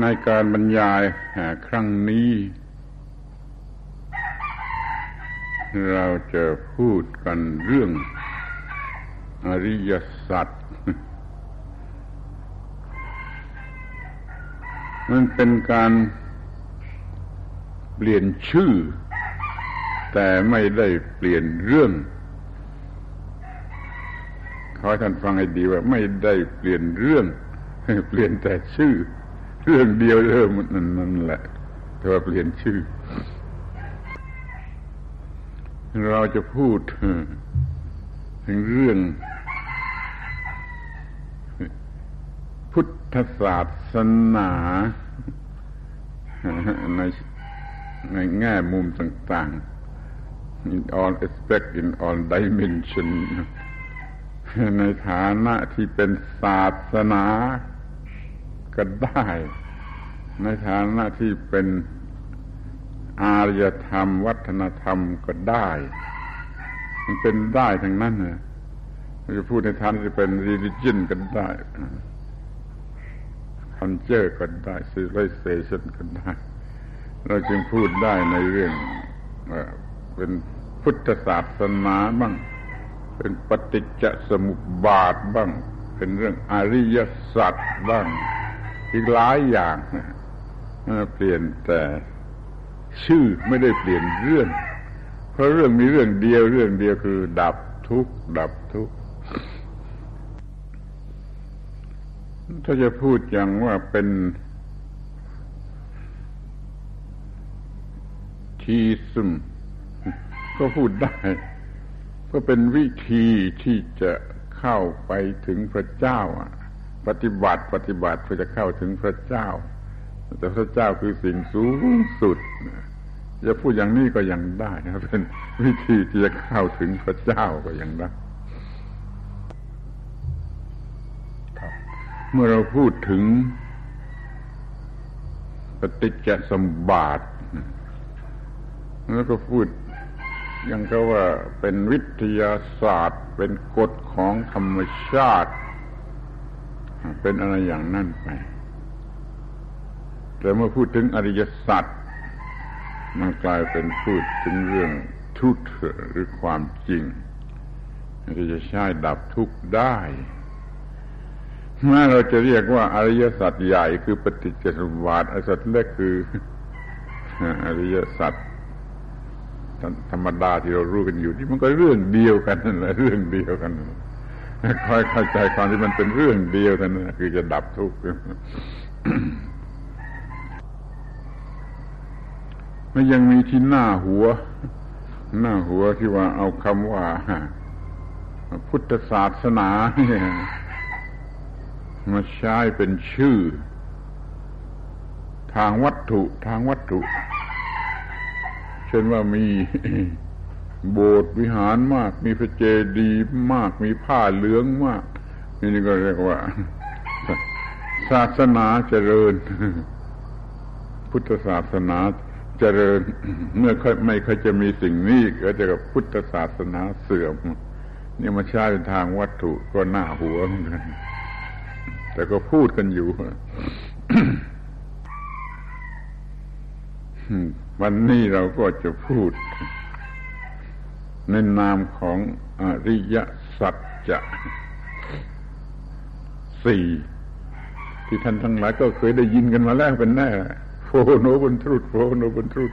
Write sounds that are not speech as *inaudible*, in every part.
ในการบรรยายครั้งนี้ เราจะพูดกันเรื่อง อริยสัจมันเป็นการเปลี่ยนชื่อ แต่ไม่ได้เปลี่ยนเรื่องขอให้ท่านฟังให้ดีว่า ไม่ได้เปลี่ยนเรื่อง เปลี่ยนแต่ชื่อ เรื่องเดียวเริ่มนั่นนั่นแหละแต่ว่าเปลี่ยนชื่อ เราจะพูดถึงเรื่อง พุทธศาสนาในในแง่มุมต่าง ๆ in all aspect in all dimension ในฐานะที่เป็นศาสนา ก็ได้ ในฐานะที่เป็นอารยธรรม วัฒนธรรมก็ได้ มันเป็นได้ทั้งนั้นนะเราจะพูดในฐานะที่เป็น religion ก็ได้ culture ก็ได้ civilization ก็ได้ เราจึงพูดได้ในเรื่องเป็นพุทธศาสนาบ้าง เป็นปฏิจจสมุปบาทบ้าง เป็นเรื่องอริยสัจบ้าง อีกหลายอย่างเปลี่ยนแต่ชื่อไม่ได้เปลี่ยนเรื่อง เพราะเรื่องมีเรื่องเดียวเรื่องเดียวคือ ดับทุกข์ดับทุกข์ถ้าจะพูดอย่างว่าเป็นทีซึมก็พูดได้ก็เป็นวิธีที่จะเข้าไปถึงพระเจ้าอะ ปฏิบัติปฏิบัติเพื่อจะเข้าถึงพระเจ้า แต่พระเจ้าคือสิ่งสูงสุดจะพูดอย่างนี้ก็ยังได้นะเป็นวิธีที่จะเข้าถึงพระเจ้าก็ยังได้เมื่อเราพูดถึงปฏิจจสมบาทแล้วก็พูดยังก็ว่าเป็นวิทยาศาสตร์ เป็นกฎของธรรมชาติ เป็นอะไรอย่างนั่นไป แต่เมื่อพูดถึงอริยสัจมันกลายเป็นพูดถึงเรื่องทุกข์หรือความจริงที่จะใช้ดับทุกข์ได้แม้เราจะเรียกว่าอริยสัจใหญ่คือปฏิจจสมุปบาทอริยสัจเล็กคืออริยสัจธรรมดาที่เรารู้กันอยู่ที่มันก็เรื่องเดียวกันนั่นแหละเรื่องเดียวกัน คอยเข้าใจความที่มันเป็นเรื่องเดียวกันนะคือจะดับทุกข์มันยังมีที่หน้าหัว หน้าหัวที่ว่าเอาคำว่า พุทธศาสนามาใช้เป็นชื่อ ทางวัตถุทางวัตถุ เช่นว่ามี โบสถ์วิหารมาก มีพระเจดีย์มาก มีผ้าเหลืองมาก นี่ก็เรียกว่า ศาสนาเจริญ พุทธศาสนาเจริญ เมื่อไม่เคยจะมีสิ่งนี้ก็จะกับพุทธศาสนาเสื่อมนี่มาใช้เป็นทางวัตถุก็หน้าหัวเหมือนกัน แต่ก็พูดกันอยู่วันนี้เราก็จะพูด ในนามของอริยสัจจะสี่ที่ท่านทั้งหลายก็เคยได้ยินกันมาแล้วเป็นแน่โฟโนบนทรุดโฟโนบนทรุด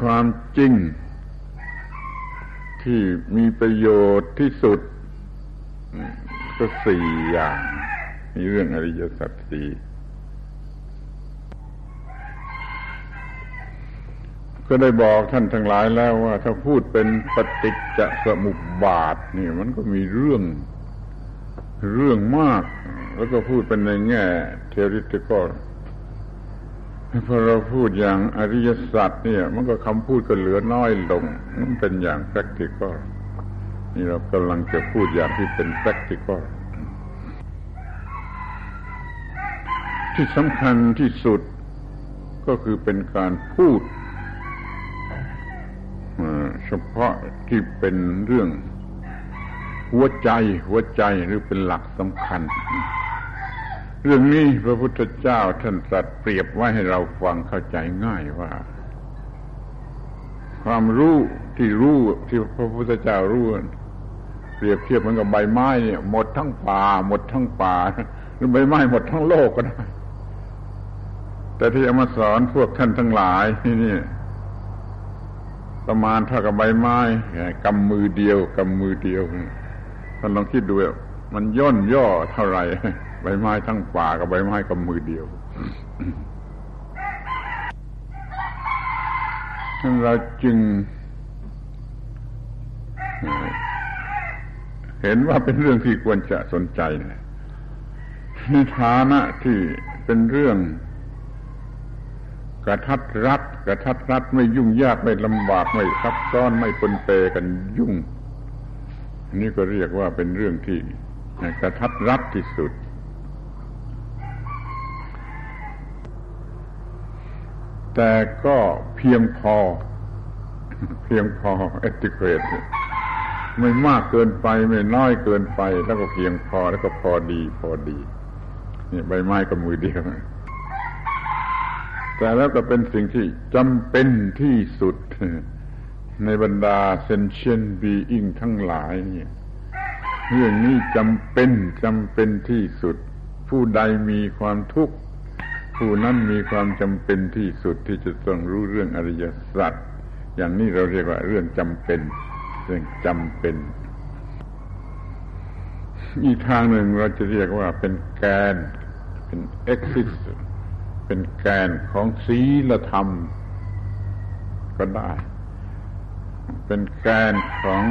ความจริง ที่มีประโยชน์ที่สุด ก็สี่อย่างมีเรื่องอริยสัจสี่ ก็ได้บอกท่านทั้งหลายแล้วว่า ถ้าพูดเป็นปฏิจจสมุปบาทนี่มันก็มีเรื่องเรื่องมาก แล้วก็พูดเป็นในแง่เทอริติก็พอเราพูดอย่างอริยสัจเนี่ย มันก็คำพูดก็เหลือน้อยลง มันเป็นอย่าง practical นี่เรากำลังจะพูดอย่างที่เป็น practical ที่สำคัญที่สุดก็คือเป็นการพูด พาะที่เป็นเรื่องหัวใจหัวใจหรือเป็นหลักสำคัญ เรื่องนี้พระพุทธเจ้าท่านตรัสเปรียบไว้ให้เราฟังเข้าใจง่ายว่า ความรู้ที่รู้ที่พระพุทธเจ้ารู้เปรียบเทียบเหมือนกับใบไม้เนี่ยหมดทั้งป่า หมดทั้งป่าหรือใบไม้หมดทั้งโลกก็ได้แต่ที่จะมาสอนพวกท่านทั้งหลายที่นี่ ประมาณเท่ากับใบไม้กำมือเดียวกำมือเดียวท่านลองคิดดูมันย่นย่อเท่าไหร่ใบไม้ทั้งป่ากับใบไม้กำมือเดียวท่านเราจึง เห็นว่าเป็นเรื่องที่ควรจะสนใจในฐานะที่เป็นเรื่อง กระทัดรัดกระทัดรัดไม่ยุ่งยากไม่ลำบากไม่ซับซ้อนไม่ปนเปกันยุ่งน,นี่ก็เรียกว่าเป็นเรื่องที่กระทัดรัดที่สุด แต่ก็เพียงพอ เพียงพอเอติเคตไม่มากเกินไปไม่น้อยเกินไป แล้วก็เพียงพอแล้วก็พอดี พอดีนี่ใบไม้กับมือเดียว แต่แล้วก็เป็นสิ่งที่จำเป็นที่สุด ในบรรดาเซนเชียนบีอิงทั้งหลายเนี่ยเรื่องนี้จำเป็นจำเป็นที่สุด ผู้ใดมีความทุกข์ ผู้นั้นมีความจำเป็นที่สุดที่จะต้องรู้เรื่องอริยสัจอย่างนี้เราเรียกว่าเรื่องจำเป็น เรื่องจำเป็น อีกทางหนึ่งเราจะเรียกว่าเป็นแกนเป็น exist เป็นแกนของศีลธรรม ก็ได้ เป็นแกนของ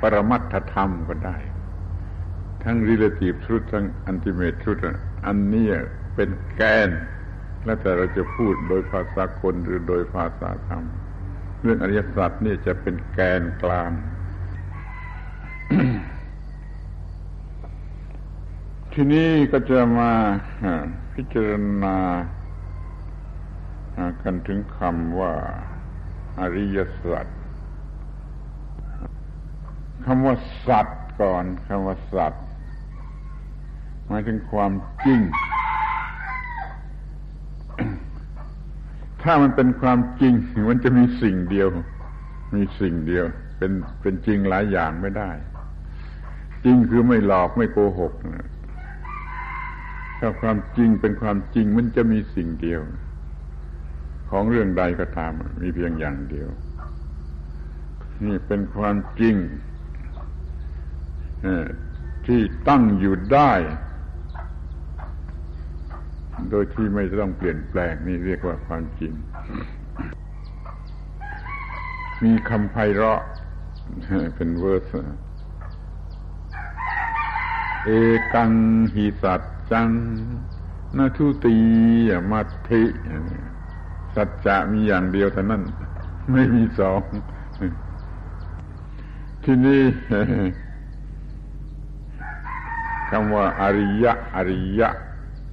ปรมัตถธรรมก็ได้ ทั้ง relative truth ทั้ง ultimate truth อันนี้เป็นแกน แล้วแต่เราจะพูดโดยภาษาคนหรือโดยภาษาธรรม เรื่องอริยสัจนี่จะเป็นแกนกลางทีนี้ก็จะมาพิจารณา กันถึงคำว่าอริยสัจคำว่าสัตว์ก่อนคำว่าสัตว์หมายถึงความจริง ถ้ามันเป็นความจริงมันจะมีสิ่งเดียว มีสิ่งเดียว เป็นเป็นจริงหลายอย่างไม่ได้ จริงคือไม่หลอกไม่โกหกถ้าความจริงเป็นความจริงมันจะมีสิ่งเดียว ของเรื่องใดก็ตาม มีเพียงอย่างเดียว นี่เป็นความจริงที่ตั้งอยู่ได้ โดยที่ไม่ต้องเปลี่ยนแปลงนี่เรียกว่าความจริง มีคำไพเราะเป็น verse เอกังหิสัจจังนะ ทุติยะมัตถิ สัจจะมีอย่างเดียวเท่านั้นไม่มีสอง ที่นี่คำว่าอริยะ อริยะ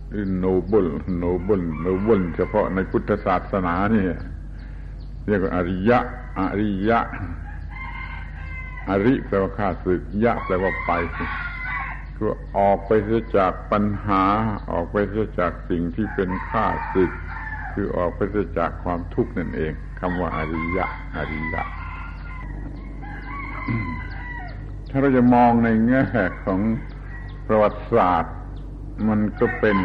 หรือ noble noble noble เฉพาะในพุทธศาสนาเนี่ย เรียกว่าอริยะ อริยะ อริแปลว่าข้าศึกยะแปลว่าไปคือออกไปเสียจากปัญหา ออกไปเสียจากสิ่งที่เป็นข้าศึก คือออกไปจากความทุกข์นั่นเองคำว่าอริยะอริยะ ถ้าเราจะมองในแง่ของประวัติศาสตร์ มันก็เป็น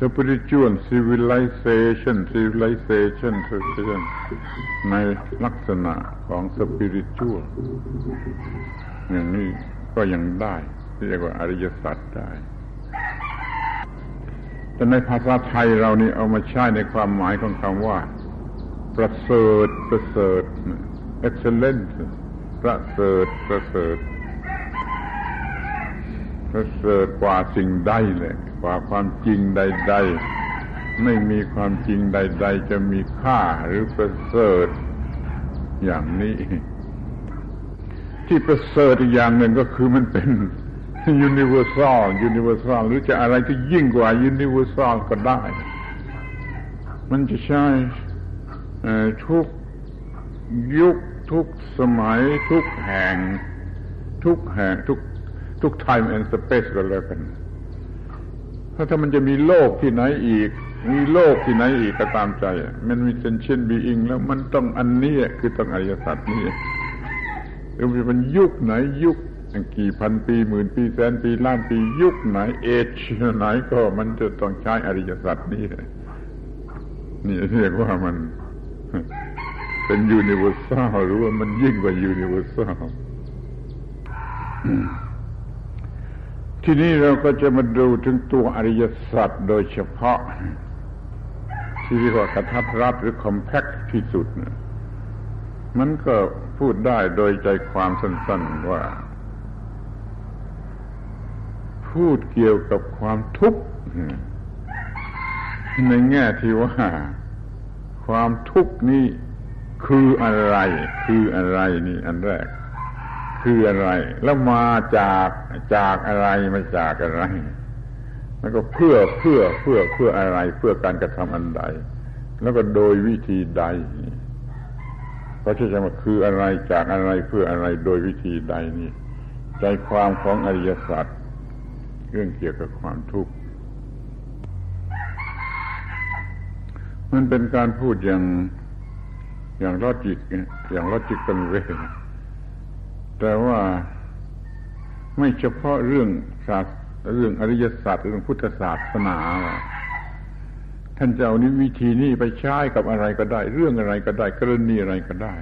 spiritual civilization civilization civilization ในลักษณะของ spiritual อย่างนี้ก็ยังได้ เรียกว่าอริยสัจได้ แต่ในภาษาไทยเรานี่เอามาใช้ในความหมายของคำว่า ประเสริฐประเสริฐ excellent ประเสริฐประเสริฐประเสริฐกว่าสิ่งใดเลยกว่าความจริงใด ๆ ไม่มีความจริงใด ๆ จะมีค่าหรือประเสริฐอย่างนี้ ที่ประเสริฐอีกอย่างหนึ่งก็คือมันเป็น universal universal หรือจะอะไรที่ยิ่งกว่า universal ก็ได้ มันจะใช้ทุกยุคทุกสมัยทุกแห่ง ทุกแห่งทุกทุก time and space ก็แล้วกันถ้าถ้ามันจะมีโลกที่ไหนอีก มีโลกที่ไหนอีกก็ตามใจ มันมีเซนเชนบีอิงแล้วมันต้องอันนี้คือต้องอริยสัจนี่หรือมันยุคไหนยุค กี่พันปีหมื่นปีแสนปีล้านปียุคไหน เอชไหนก็มันจะต้องใช้อริยสัจนี่นี่เรียกว่ามัน เป็น universal หรือว่ามันยิ่งกว่า universal ทีนี้เราก็จะมาดูถึงตัวอริยสัจโดยเฉพาะ ที่เรียกว่ากระทัดรัดหรือ compact ที่สุดมันก็พูดได้โดยใจความสั้นๆว่า พูดเกี่ยวกับความทุกข์ในแง่ที่ว่า ความทุกข์นี้คืออะไร คืออะไรนี่อันแรก คืออะไร แล้วมาจากจากอะไรมาจากอะไร แล้วก็เพื่อเพื่อเพื่อเพื่ออะไร เพื่อการกระทำอันใด แล้วก็โดยวิธีใดเพราะที่จะมาคืออะไรจากอะไรเพื่ออะไรโดยวิธีใดนี่ใจความของอริยสัจ เรื่องเกี่ยวกับความทุกข์ มันเป็นการพูดอย่างอย่างลอจิกอย่างลอจิกกันเวแต่ว่าไม่เฉพาะเรื่องศาสเรื่องอริยศาสตร์เรื่องพุทธศาสนาท่านจะเอานี้วิธีนี้ไปใช้กับอะไรก็ได้ เรื่องอะไรก็ได้ กรณีอะไรก็ได้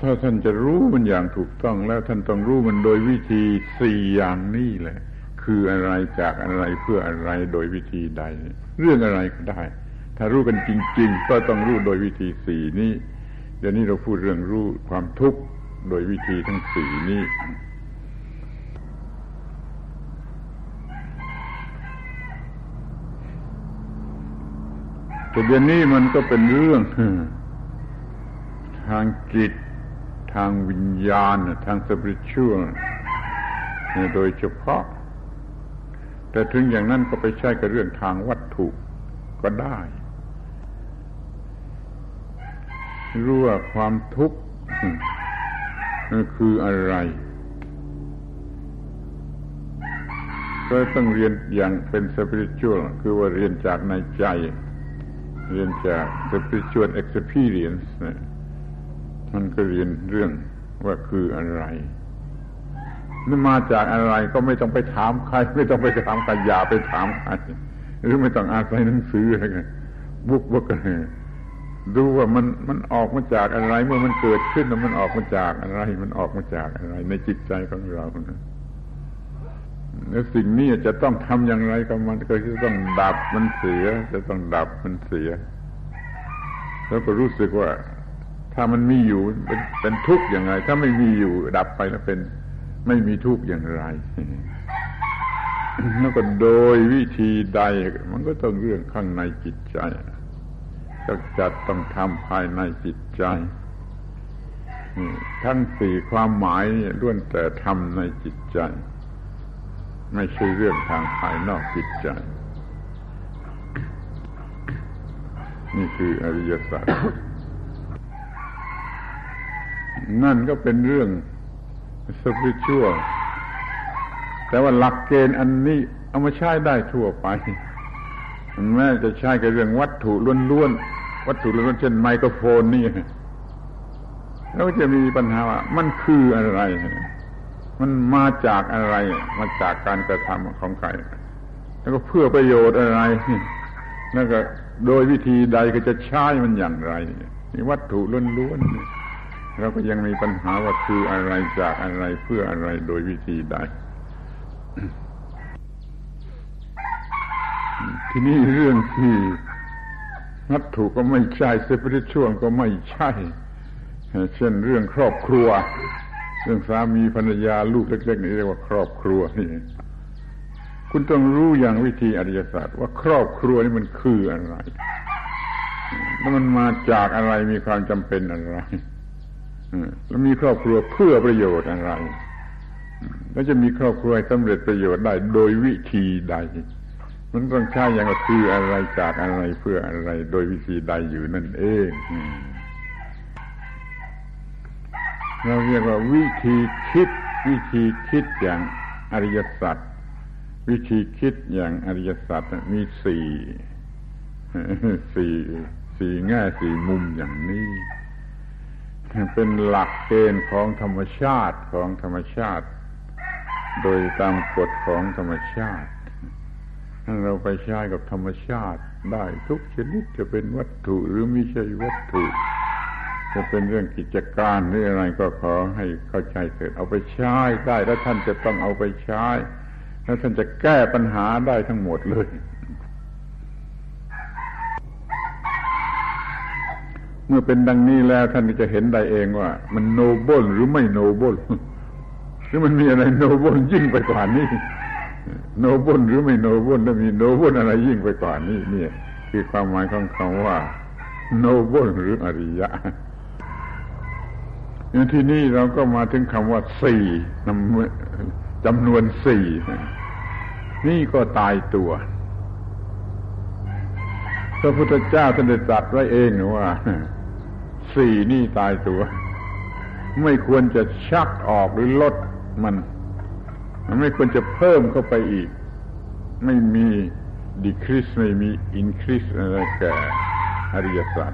ถ้าท่านจะรู้มันอย่างถูกต้องแล้วท่านต้องรู้มันโดยวิธีสี่อย่างนี้แหละ คืออะไรจากอะไรเพื่ออะไรโดยวิธีใด เรื่องอะไรก็ได้ ถ้ารู้กันจริง ๆ ก็ต้องรู้โดยวิธีสี่นี้เดี๋ยวนี้เราพูดเรื่องรู้ความทุกข์โดยวิธีทั้งสี่นี้แต่เดี๋ยวนี้มันก็เป็นเรื่อง ทางจิต ทางวิญญาณ ทางสปิริตชัวโดยเฉพาะ แต่ถึงอย่างนั้นก็ไปใช้กับเรื่องทางวัตถุก็ได้ รู้ว่าความทุกข์คืออะไรก็ต้องเรียนอย่างเป็นสปิริตชัวคือว่าเรียนจากในใจ เรียนจากสปิริตชัวเอ็กซ์เพรียนส์มันก็เรียนเรื่องว่าคืออะไร นั่นมาจากอะไรก็ไม่ต้องไปถามใคร ไม่ต้องไปถามใครอย่าไปถามใครหรือไม่ต้องอาศัยหนังสืออะไรกันบุกบุกกันดูว่ามันมันออกมาจากอะไร เมื่อมันเกิดขึ้นแล้วมันออกมาจากอะไร มันออกมาจากอะไร ในจิตใจของเรานะแล้วสิ่งนี้จะต้องทำอย่างไรกับมันก็จะต้องดับมันเสีย จะต้องดับมันเสีย แล้วก็รู้สึกว่า ถ้ามันมีอยู่เป็นเป็นทุกข์อย่างไร ถ้าไม่มีอยู่ดับไปแล้วเป็น ไม่มีทุกข์อย่างไรแล้วก็โดยวิธีใด มันก็ต้องเรื่องข้างในจิตใจต้องจัดต้องทำภายในจิตใจทั้งสี่ความหมายล้วนแต่ทำในจิตใจ ไม่ใช่เรื่องทางภายนอกจิตใจ นี่คืออริยสัจนั่นก็เป็นเรื่อง สปิชัวแต่ว่าหลักเกณฑ์อันนี้เอามาใช้ได้ทั่วไปแม้จะใช้กับเรื่องวัตถุล้วนๆวัตถุล้วนๆเช่นไมโครโฟนนี่แล้วจะมีปัญหาว่ามันคืออะไร มันมาจากอะไร มาจากการกระทำของใครแล้วก็เพื่อประโยชน์อะไรแล้วก็โดยวิธีใดก็จะใช้มันอย่างไรนี่วัตถุล้วนๆ เราก็ยังมีปัญหาว่าคืออะไรจากอะไรเพื่ออะไรโดยวิธีใด ทีนี้เรื่องที่วัตถุก็ไม่ใช่เซปริช่วงก็ไม่ใช่ เช่นเรื่องครอบครัว เรื่องสามีภรรยาลูกเล็กๆนี่เรียกว่าครอบครัวนี่คุณต้องรู้อย่างวิธีอริยศาสตร์ว่าครอบครัวนี่มันคืออะไร แล้วมันมาจากอะไรมีความจำเป็นอะไร แล้วมีครอบครัวเพื่อประโยชน์อะไร แล้วจะมีครอบครัวสำเร็จประโยชน์ได้โดยวิธีใด มันต้องใช้อย่างคืออะไรจากอะไรเพื่ออะไร โดยวิธีใดอยู่นั่นเองเราเรียกว่าวิธีคิด วิธีคิดอย่างอริยสัจวิธีคิดอย่างอริยสัจมีสี่สี่สี่แง่สี่มุมอย่างนี้ เป็นหลักเกณฑ์ของธรรมชาติของธรรมชาติ โดยตามกฎของธรรมชาติ เราไปใช้กับธรรมชาติได้ทุกชนิดจะเป็นวัตถุหรือไม่ใช่วัตถุ จะเป็นเรื่องกิจการหรืออะไรก็ขอให้เข้าใจเถิดเอาไปใช้ได้แล้วท่านจะต้องเอาไปใช้ แล้วท่านจะแก้ปัญหาได้ทั้งหมดเลย เมื่อเป็นดังนี้แล้วท่านจะเห็นได้เองว่า มัน noble หรือไม่ noble หรือมันมีอะไร noble ยิ่งไปกว่านี้ noble หรือไม่ noble แล้วมี noble อะไรยิ่งไปกว่านี้เนี่ย คือความหมายของคำว่า noble หรืออริยะทีนี้เราก็มาถึงคำว่าสี่จำนวนสี่นี่ก็ตายตัวพระพุทธเจ้าท่านได้ตรัสไว้เองว่า สี่นี่ตายตัว ไม่ควรจะชักออกหรือลดมัน มันไม่ควรจะเพิ่มเข้าไปอีก ไม่มีดีคริสไม่มีอินคริสอะไรแก่อริยสัจ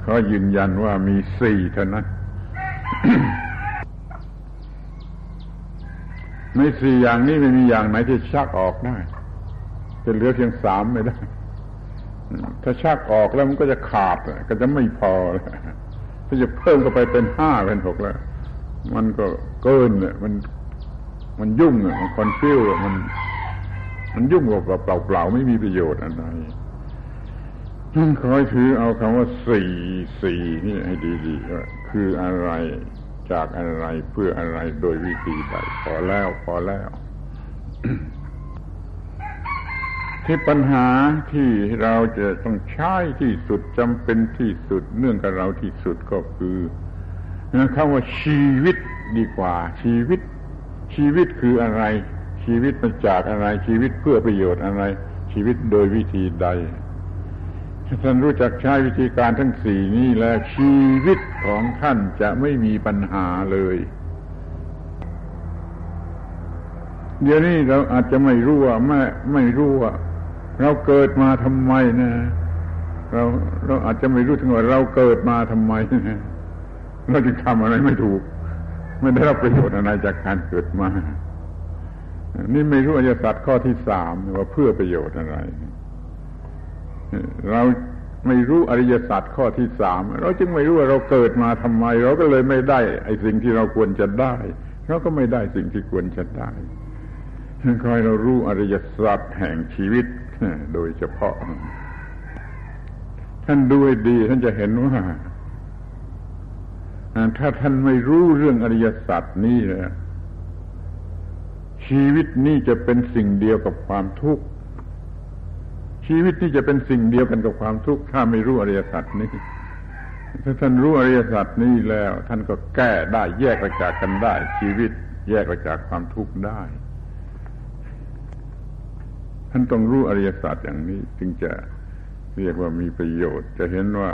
เขายืนยันว่ามีสี่เท่านั้น ในสี่อย่างนี้ไม่มีอย่างไหนที่ชักออกได้ จะเหลือเพียงสามไม่ได้ ถ้าชักออกแล้วมันก็จะขาดก็จะไม่พอถ้าจะเพิ่มเข้าไปเป็นห้าเป็นหกแล้ว มันก็เกินเนี่ยมันมันยุ่งอะมันคอนฟิวมัน มันยุ่งกับเปล่าๆไม่มีประโยชน์อะไรนั่นคอยถือเอาคำว่าสี่สี่นี่ให้ดีๆว่าคืออะไรจากอะไรเพื่ออะไรโดยวิธีใดพอแล้วพอแล้ว ที่ปัญหาที่เราจะต้องใช้ที่สุดจำเป็นที่สุดเนื่องกับเราที่สุดก็คือคำว่าชีวิตดีกว่า ชีวิต ชีวิตคืออะไร ชีวิตมาจากอะไรชีวิตเพื่อประโยชน์อะไร ชีวิตโดยวิธีใดท่านรู้จักใช้วิธีการทั้งสี่นี้แล้วชีวิตของท่านจะไม่มีปัญหาเลย เดี๋ยวนี้เราอาจจะไม่รู้ว่าไม่ไม่รู้ว่า เราเกิดมาทำไมนะเราเราอาจจะไม่รู้ถึงว่าเราเกิดมาทำไมนะเราจึงทำอะไรไม่ถูก ไม่ได้รับประโยชน์อะไรจากการเกิดมา นี่ไม่รู้อริยสัจข้อที่สามว่าเพื่อประโยชน์อะไร เราไม่รู้อริยสัจข้อที่สามเราจึงไม่รู้ว่าเราเกิดมาทำไม เราก็เลยไม่ได้ไอ้สิ่งที่เราควรจะได้ เราก็ไม่ได้สิ่งที่ควรจะได้คอยเรารู้อริยสัจแห่งชีวิต โดยเฉพาะ ท่านดูให้ดี ท่านจะเห็นว่า ถ้าท่านไม่รู้เรื่องอริยสัจนี้ชีวิตนี้จะเป็นสิ่งเดียวกับความทุกข์ชีวิตที่จะเป็นสิ่งเดียวกันกับความทุกข์ถ้าไม่รู้อริยสัจนี้ถ้าท่านรู้อริยสัจนี้แล้ว ท่านก็แก้ได้แยกออกจากกันได้ ชีวิตแยกออกจากความทุกข์ได้ ท่านต้องรู้อริยศาสัจอย่างนี้ จึงจะเรียกว่ามีประโยชน์ จะเห็นว่า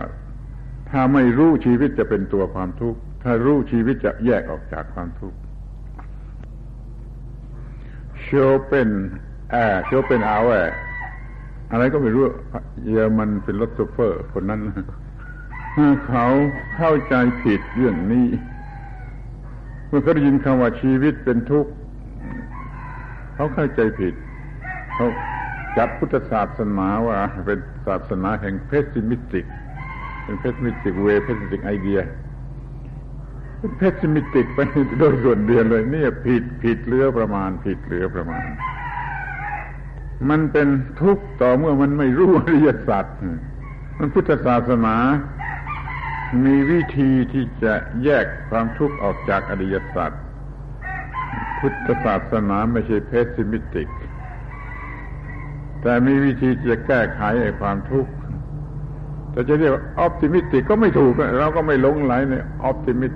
ถ้าไม่รู้ชีวิตจะเป็นตัวความทุกข์ ถ้ารู้ชีวิตจะแยกออกจากความทุกข์Schopenhauer Schopenhauer อะไรก็ไม่รู้เยอรมันเป็น philosopher คนนั้นเขาเข้าใจผิดเรื่องนี้ เมื่อเขาได้ยินคำว่าชีวิตเป็นทุกข์ เขาเข้าใจผิด เขา จัดพุทธศาสนาว่าเป็นศาสนาแห่ง pessimistic เป็น pessimistic view pessimistic idea เป็นเพสซิมิติกไปโดยส่วนเดียวเลยนี่ผิดผิดเรือประมาณ ผิดเรือประมาณ มันเป็นทุกข์ต่อเมื่อมันไม่รู้อริยสัจมันพุทธศาสนา มีวิธีที่จะแยกความทุกข์ออกจากอริยสัจพุทธศาสนาไม่ใช่เพสซิมิติก แต่มีวิธีจะแก้ไขไอ้ความทุกข์แต่จะเรียกว่า optimistic ก็ไม่ถูกเราก็ไม่หลงใหลใน optimist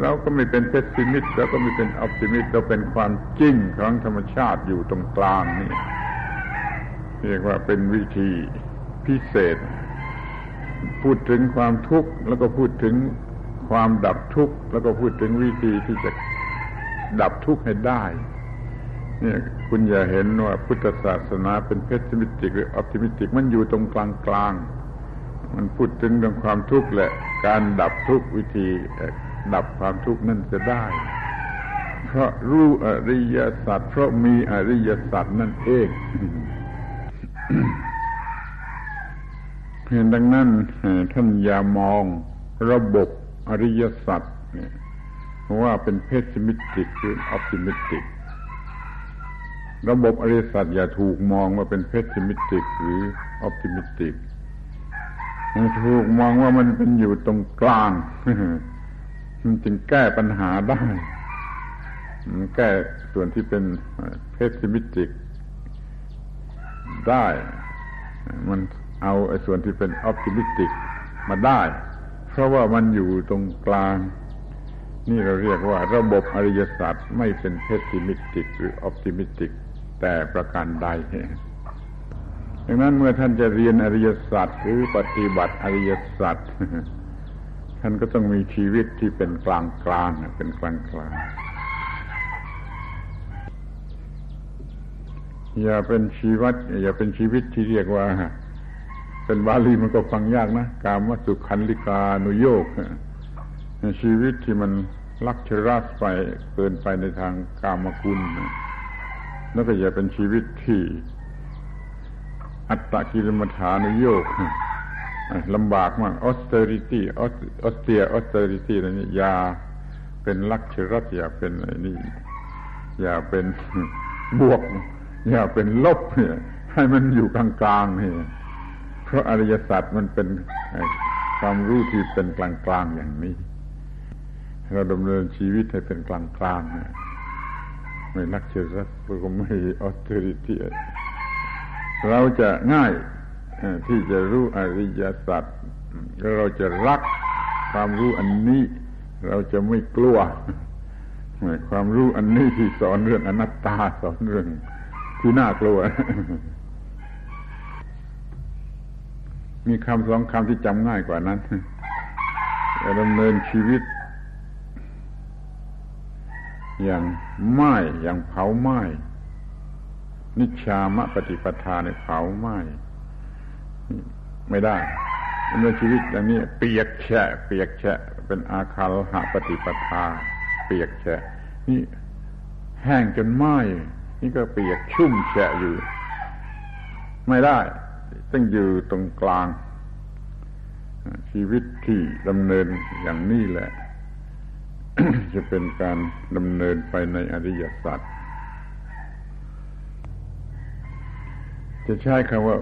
เราก็ไม่เป็น pessimist เราก็ไม่เป็น optimist เราเป็นความจริงของธรรมชาติอยู่ตรงกลางนี่เรียกว่าเป็นวิธีพิเศษ พูดถึงความทุกข์แล้วก็พูดถึงความดับทุกข์แล้วก็พูดถึงวิธีที่จะดับทุกข์ให้ได้ เนี่ยคุณอย่าเห็นว่าพุทธศาสนาเป็น pessimistic หรือ optimistic มันอยู่ตรงกลางกลางมันพูดถึงเรื่องความทุกข์แหละ การดับทุกข์วิธี ดับความทุกข์นั่นจะได้ เพราะรู้อริยสัจเพราะมีอริยสัจนั่นเองเพียงดังนั้นท่านอย่ามองระบบอริยสัจว่าเป็นเพศมิติกหรือออปติมิติก ระบบอริยสัจอย่าถูกมองว่าเป็นเพศมิติกหรือoptimistic มันถูกมองว่ามันเป็นอยู่ตรงกลาง มันจึงแก้ปัญหาได้ มันแก้ส่วนที่เป็น pessimistic ได้ มันเอาไอ้ส่วนที่เป็น optimistic มาได้ เพราะว่ามันอยู่ตรงกลาง นี่เราเรียกว่า ระบบอริยสัจไม่เป็น pessimistic หรือ optimistic แต่ประการใดดังนั้นเมื่อท่านจะเรียนอริยสัจหรือปฏิบัติอริยสัจท่านก็ต้องมีชีวิตที่เป็นกลางกลางเป็นกลางกลางอย่าเป็นชีวิตอย่าเป็นชีวิตที่เรียกว่า เป็นบาลีมันก็ฟังยากนะกามสุขันลิกานุโยกชีวิตที่มันลักชรัสไปเกินไปในทางกามคุณ แล้วก็อย่าเป็นชีวิตที่ อัตตกิลมัฐานโยกลำบากมาก austerity ออสเตีย austerity อะไรนี่อย่าเป็นลักชรัสอย่าเป็นอะไรนี่ อย่าเป็นบวก อย่าเป็นลบเนี่ยให้มันอยู่กลางๆนี่เพราะอริยสัจมันเป็นความรู้ที่เป็นกลางๆอย่างนี้ เราดำเนินชีวิตให้เป็นกลางๆไม่ ลักเชรัสก็ไม่ออเตอริตี้เราจะง่ายที่จะรู้อริยสัจเราจะรักความรู้อันนี้ เราจะไม่กลัวความรู้อันนี้ที่สอนเรื่องอนัตตาสอนเรื่องที่น่ากลัว มีคำสองคำที่จำง่ายกว่านั้นดำเนินชีวิต อย่างไม้อย่างเผาไม้นิชามะปฏิปทาในเผาไม้ไม่ได้ดำเนินชีวิตอย่างนี้ เปียกแฉะ เปียกแฉะ เป็นอาคาลหะปฏิปทา เปียกแฉะ นี่แห้งจนไหม้นี่ก็เปียกชุ่มแฉะอยู่ ไม่ได้ต้องอยู่ตรงกลาง ชีวิตที่ดำเนินอย่างนี้แหละ จะเป็นการดำเนินไปในอริยสัจจะใช้คำว่า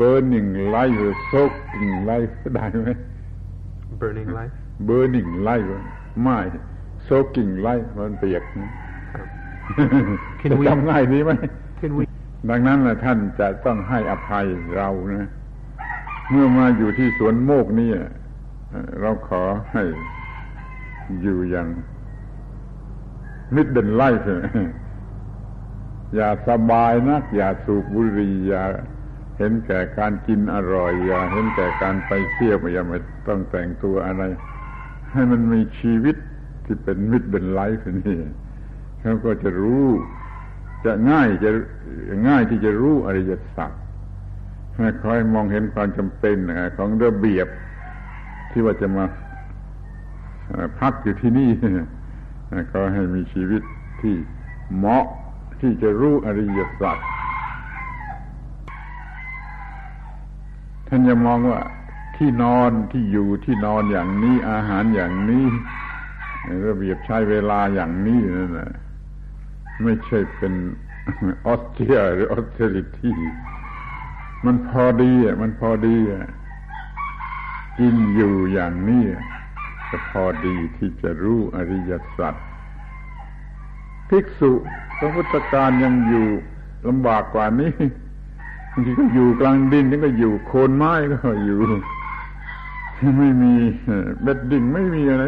burning life หรือ soaking life ได้ไหม burning life burning life ไม่ soaking life มันเปียกจะจำง่ายนี้ไหม Can we ดังนั้นนะท่านจะต้องให้อภัยเรานะ เมื่อมาอยู่ที่สวนโมกนี่เราขอให้ อยู่อย่างมิดเดินไล่อย่าสบายนัก อย่าสูบบุหรี่อย่าเห็นแก่การกินอร่อย อย่าเห็นแก่การไปเที่ยวอย่าไม่ต้องแต่งตัวอะไร ให้มันมีชีวิตที่เป็นมิดเดินไลฟ์นี่เขาก็จะรู้ จะง่ายจะง่ายที่จะรู้อริยสัจให้คอยมองเห็นความจำเป็นของระเบียบที่ว่าจะมา พักอยู่ที่นี่ก็ให้มีชีวิตที่เหมาะที่จะรู้อริยสัจท่านอย่ามองว่าที่นอนที่อยู่ที่นอนอย่างนี้อาหารอย่างนี้ระเบียบใช้เวลาอย่างนี้นั่นแหละไม่ใช่เป็นออสเตรียหรือออสเตริตี้มันพอดีอะมันพอดีอะกินอยู่อย่างนี้ จะพอดีที่จะรู้อริยสัจภิกษุพระพุทธการยังอยู่ลำบากกว่านี้บางทีก็อยู่กลางดินนี่ก็อยู่โคนไม้ก็อยู่ไม่มีเบ็ดดิ่งไม่มีอะไร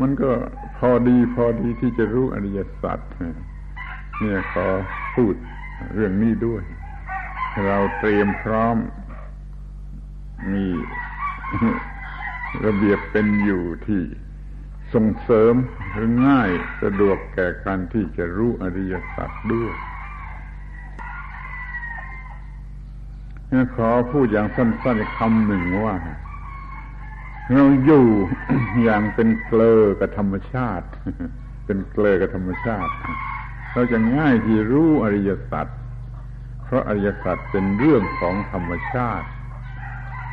มันก็พอดีพอดีที่จะรู้อริยสัจเนี่ยขอพูดเรื่องนี้ด้วย เราเตรียมพร้อมมี ระเบียบเป็นอยู่ที่ส่งเสริมหรือง่ายสะดวกแก่การที่จะรู้อริยสัจด้วยขอพูดอย่างสั้นๆคำหนึ่งว่า เราอยู่อย่างเป็นเกลอกับธรรมชาติ เป็นเกลอกับธรรมชาติ เราจะง่ายที่รู้อริยสัจเพราะอริยสัจเป็นเรื่องของธรรมชาติ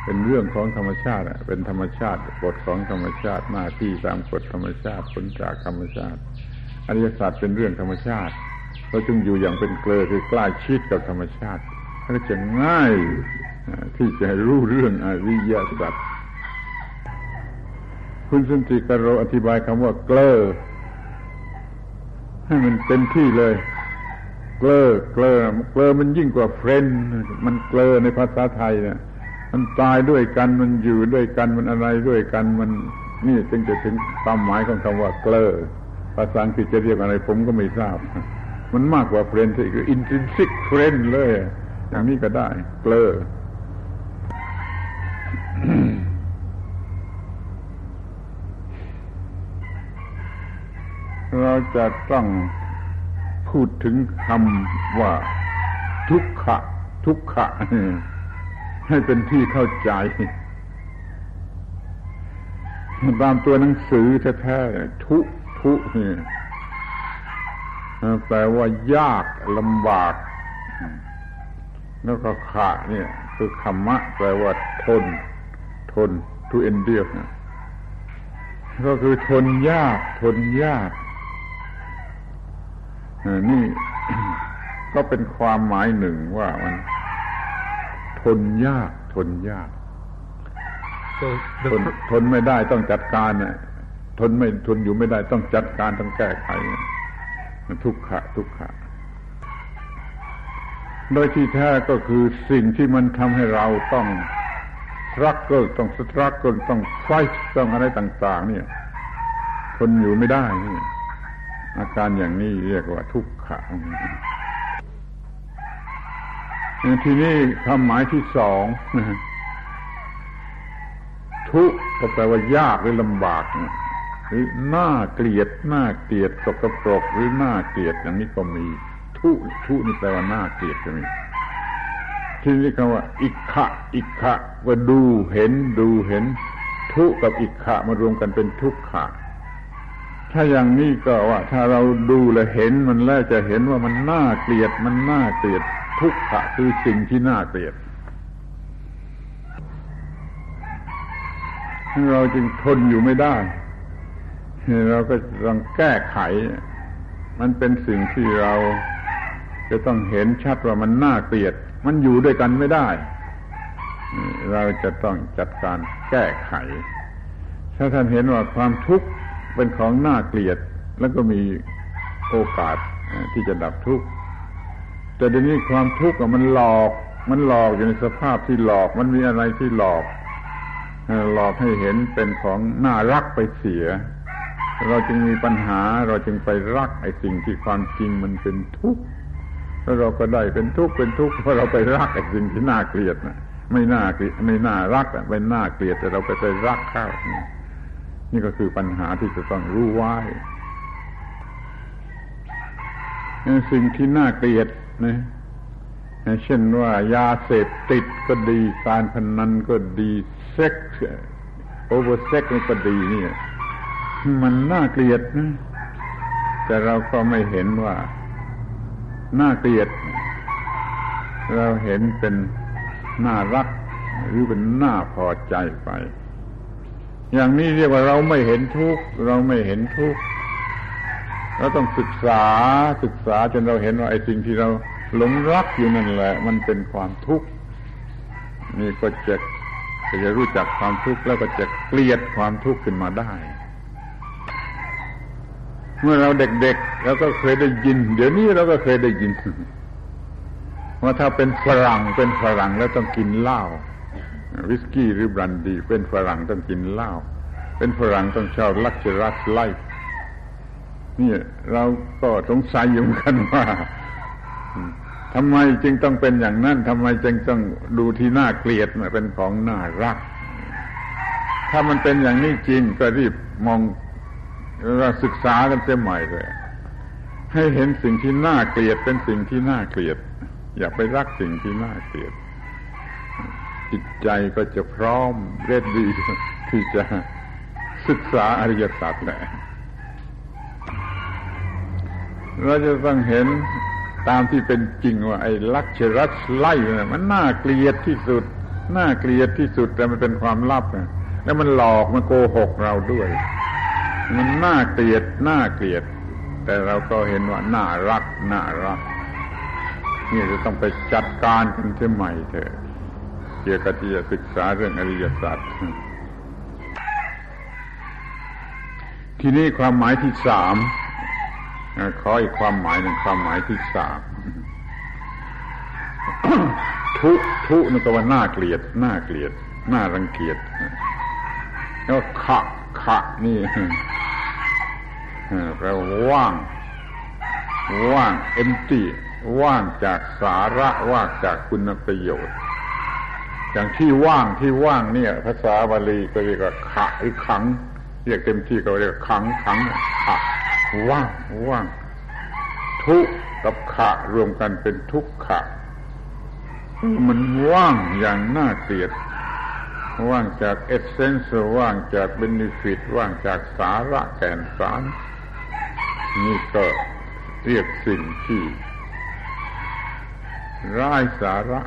เป็นเรื่องของธรรมชาติเป็นธรรมชาติกฎของธรรมชาติหน้าที่ตามกฎธรรมชาติผลจากธรรมชาติอริยศาสัจเป็นเรื่องธรรมชาติเราจึงอยู่อย่างเป็นเกลอคือใกล้ชิดกับธรรมชาติก็จะง่ายที่จะรู้เรื่องอริยสัจคุณสุนทรีกโรอธิบายคำว่าเกลอให้มันเต็มที่เลย เกลอเกลอเกลอมันยิ่งกว่าเฟรนมันเกลอในภาษาไทยเนี่ย มันตายด้วยกันมันอยู่ด้วยกันมันอะไรด้วยกันมัน นี่จึงจะถึงความหมายของคำว่าเกลอภาษาอังกฤษจะเรียกอะไรผมก็ไม่ทราบ มันมากกว่าเฟรนด์คือ intrinsic friend เลย อย่างนี้ก็ได้ เกลอเราจะต้องพูดถึงคำว่า ทุกขะ ทุกขะ ให้เป็นที่เข้าใจ ตามตัวหนังสือแท้ๆทุทุนี่แปลว่ายากลำบาก แล้วก็ขะเนี่ย คือคำมะ แปลว่าทน ทนทุเอ็นเดียกก็คือทนยาก ทนยากนี่ก็เป็นความหมายหนึ่งว่ามัน ทนยาก ทนยาก so ทนทนไม่ได้ต้องจัดการน่ะทนไม่ทนอยู่ไม่ได้ต้องจัดการต้องแก้ไขทุกขะ ทุกขะ โดยที่แท้ก็คือสิ่งที่มันทำให้เราต้องสรักเกิลต้องสตรักเกิลต้องไฟต้องอะไรต่าง ๆ เนี่ยทนอยู่ไม่ได้นี่อาการอย่างนี้เรียกว่าทุกขะ ทีนี้คำหมายที่สองทุกก็แปลว่ายากหรือลำบากหรือน่าเกลียดน่าเกลียดสกปรกหรือน่าเกลียดอย่างนี้ก็มี ทุทุนี่แปลว่าน่าเกลียดก็มีทีนี้คำว่า อิกขะอิกขะว่าดูเห็นดูเห็น ทุกับอิกขะมารวมกันเป็นทุกขะถ้าอย่างนี้ก็ว่า ถ้าเราดูและเห็นมันแล้วจะเห็นว่ามันน่าเกลียดมันน่าเกลียด ทุกขะคือสิ่งที่น่าเกลียดเราจึงทนอยู่ไม่ได้ เราก็ต้องแก้ไข มันเป็นสิ่งที่เราจะต้องเห็นชัดว่ามันน่าเกลียด มันอยู่ด้วยกันไม่ได้ เราจะต้องจัดการแก้ไข ถ้าท่านเห็นว่าความทุกข์เป็นของน่าเกลียด แล้วก็มีโอกาสที่จะดับทุกข์ แต่เดี๋ยวนี้ความทุกข์มันหลอก มันหลอกอยู่ในสภาพที่หลอก มันมีอะไรที่หลอกหลอกให้เห็นเป็นของน่ารักไปเสีย เราจึงมีปัญหาเราจึงไปรักไอ้สิ่งที่ความจริงมันเป็นทุกข์แล้วเราก็ได้เป็นทุกข์เป็นทุกข์เพราะเราไปรักไอ้สิ่งที่น่าเกลียดนะไม่น่าเกลียดไม่น่ารักเป็นน่าเกลียดแต่เราไปไปรักเข้านี่ก็คือปัญหาที่จะต้องรู้ไว้สิ่งที่น่าเกลียด นะเช่นว่ายาเสพติดก็ดีการพนันก็ดี sex over sex นี่ก็ดีเนี่ย มันน่าเกลียดนะแต่เราก็ไม่เห็นว่าน่าเกลียด เราเห็นเป็นน่ารัก หรือเป็นน่าพอใจไป อย่างนี้เรียกว่าเราไม่เห็นทุกข์เราไม่เห็นทุกข์เราต้องศึกษาศึกษาจนเราเห็นว่าไอ้สิ่งที่เรา หลงรักอยู่นั่นแหละ มันเป็นความทุกข์นี่ก็จะจะรู้จักความทุกข์แล้วก็จะเกลียดความทุกข์ขึ้นมาได้ เมื่อเราเด็กๆเราก็เคยได้ยิน เดี๋ยวนี้เราก็เคยได้ยิน ว่าถ้าเป็นฝรั่งเป็นฝรั่งแล้วต้องกินเหล้าวิสกี้หรือบรันดี เป็นฝรั่งต้องกินเหล้าเป็นฝรั่งต้องชอบลักชัรัสไลฟ์นี่เราก็สงสัยอยู่กันว่า ทำไมจึงต้องเป็นอย่างนั้นทำไมจึงต้องดูที่น่าเกลียดเป็นของน่ารัก ถ้ามันเป็นอย่างนี้จริงก็รีบมองเราศึกษากันเสียใหม่เลย ให้เห็นสิ่งที่น่าเกลียดเป็นสิ่งที่น่าเกลียด อย่าไปรักสิ่งที่น่าเกลียด จิตใจก็จะพร้อมเรียดีที่จะศึกษาอริยสัจแหละเราจะต้องเห็น ตามที่เป็นจริงว่าไอ้ลักเชรัสไล่เนี่ยมันน่าเกลียดที่สุด น่าเกลียดที่สุดแต่มันเป็นความลับนะแล้วมันหลอกมันโกหกเราด้วย มันน่าเกลียดน่าเกลียด แต่เราก็เห็นว่าน่ารักน่ารักนี่จะต้องไปจัดการกันเสียใหม่เถอะเกี่ยวกับที่จะศึกษาเรื่องอริยสัจทีนี้ความหมายที่สาม ขออีกความหมายหนึ่งความหมายที่สามทุทุนี่ก็ว่าน่าเกลียดน่าเกลียดน่ารังเกียจแล้วขะขะนี่แปลว่าว่าง ว่าง empty ว่างจากสาระว่างจากคุณประโยชน์ อย่างที่ว่างที่ว่างเนี่ย ภาษาบาลีก็เรียกว่าขะหรือขัง เรียกเต็มที่ก็เรียกขังขังขะ ว่างว่าง ทุกกับขะรวมกันเป็นทุกขะ มันว่างอย่างน่าเกลียด ว่างจากเอเซนส์ว่างจากเบนฟิตว่างจากสาระแก่นสาร นี่ก็เรียกสิ่งที่ร้ายสาระ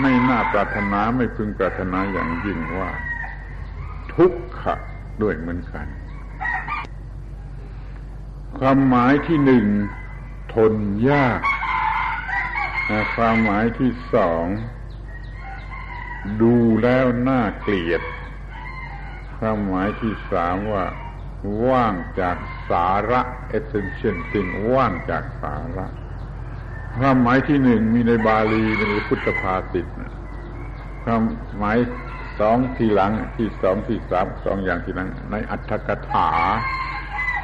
ไม่น่าปรารถนาไม่พึงปรารถนาอย่างยิ่งว่า ทุกขะด้วยเหมือนกัน ความหมายที่หนึ่งทนยากความหมายที่สองดูแล้วน่าเกลียด ความหมายที่สามว่า ว่างจากสาระ essential thing ว่างจากสาระ ความหมายที่หนึ่งมีในบาลีในพุทธภาษิตความหมายสองทีหลังที่สองที่สามสองอย่างทีหลัง ในอัตถกถา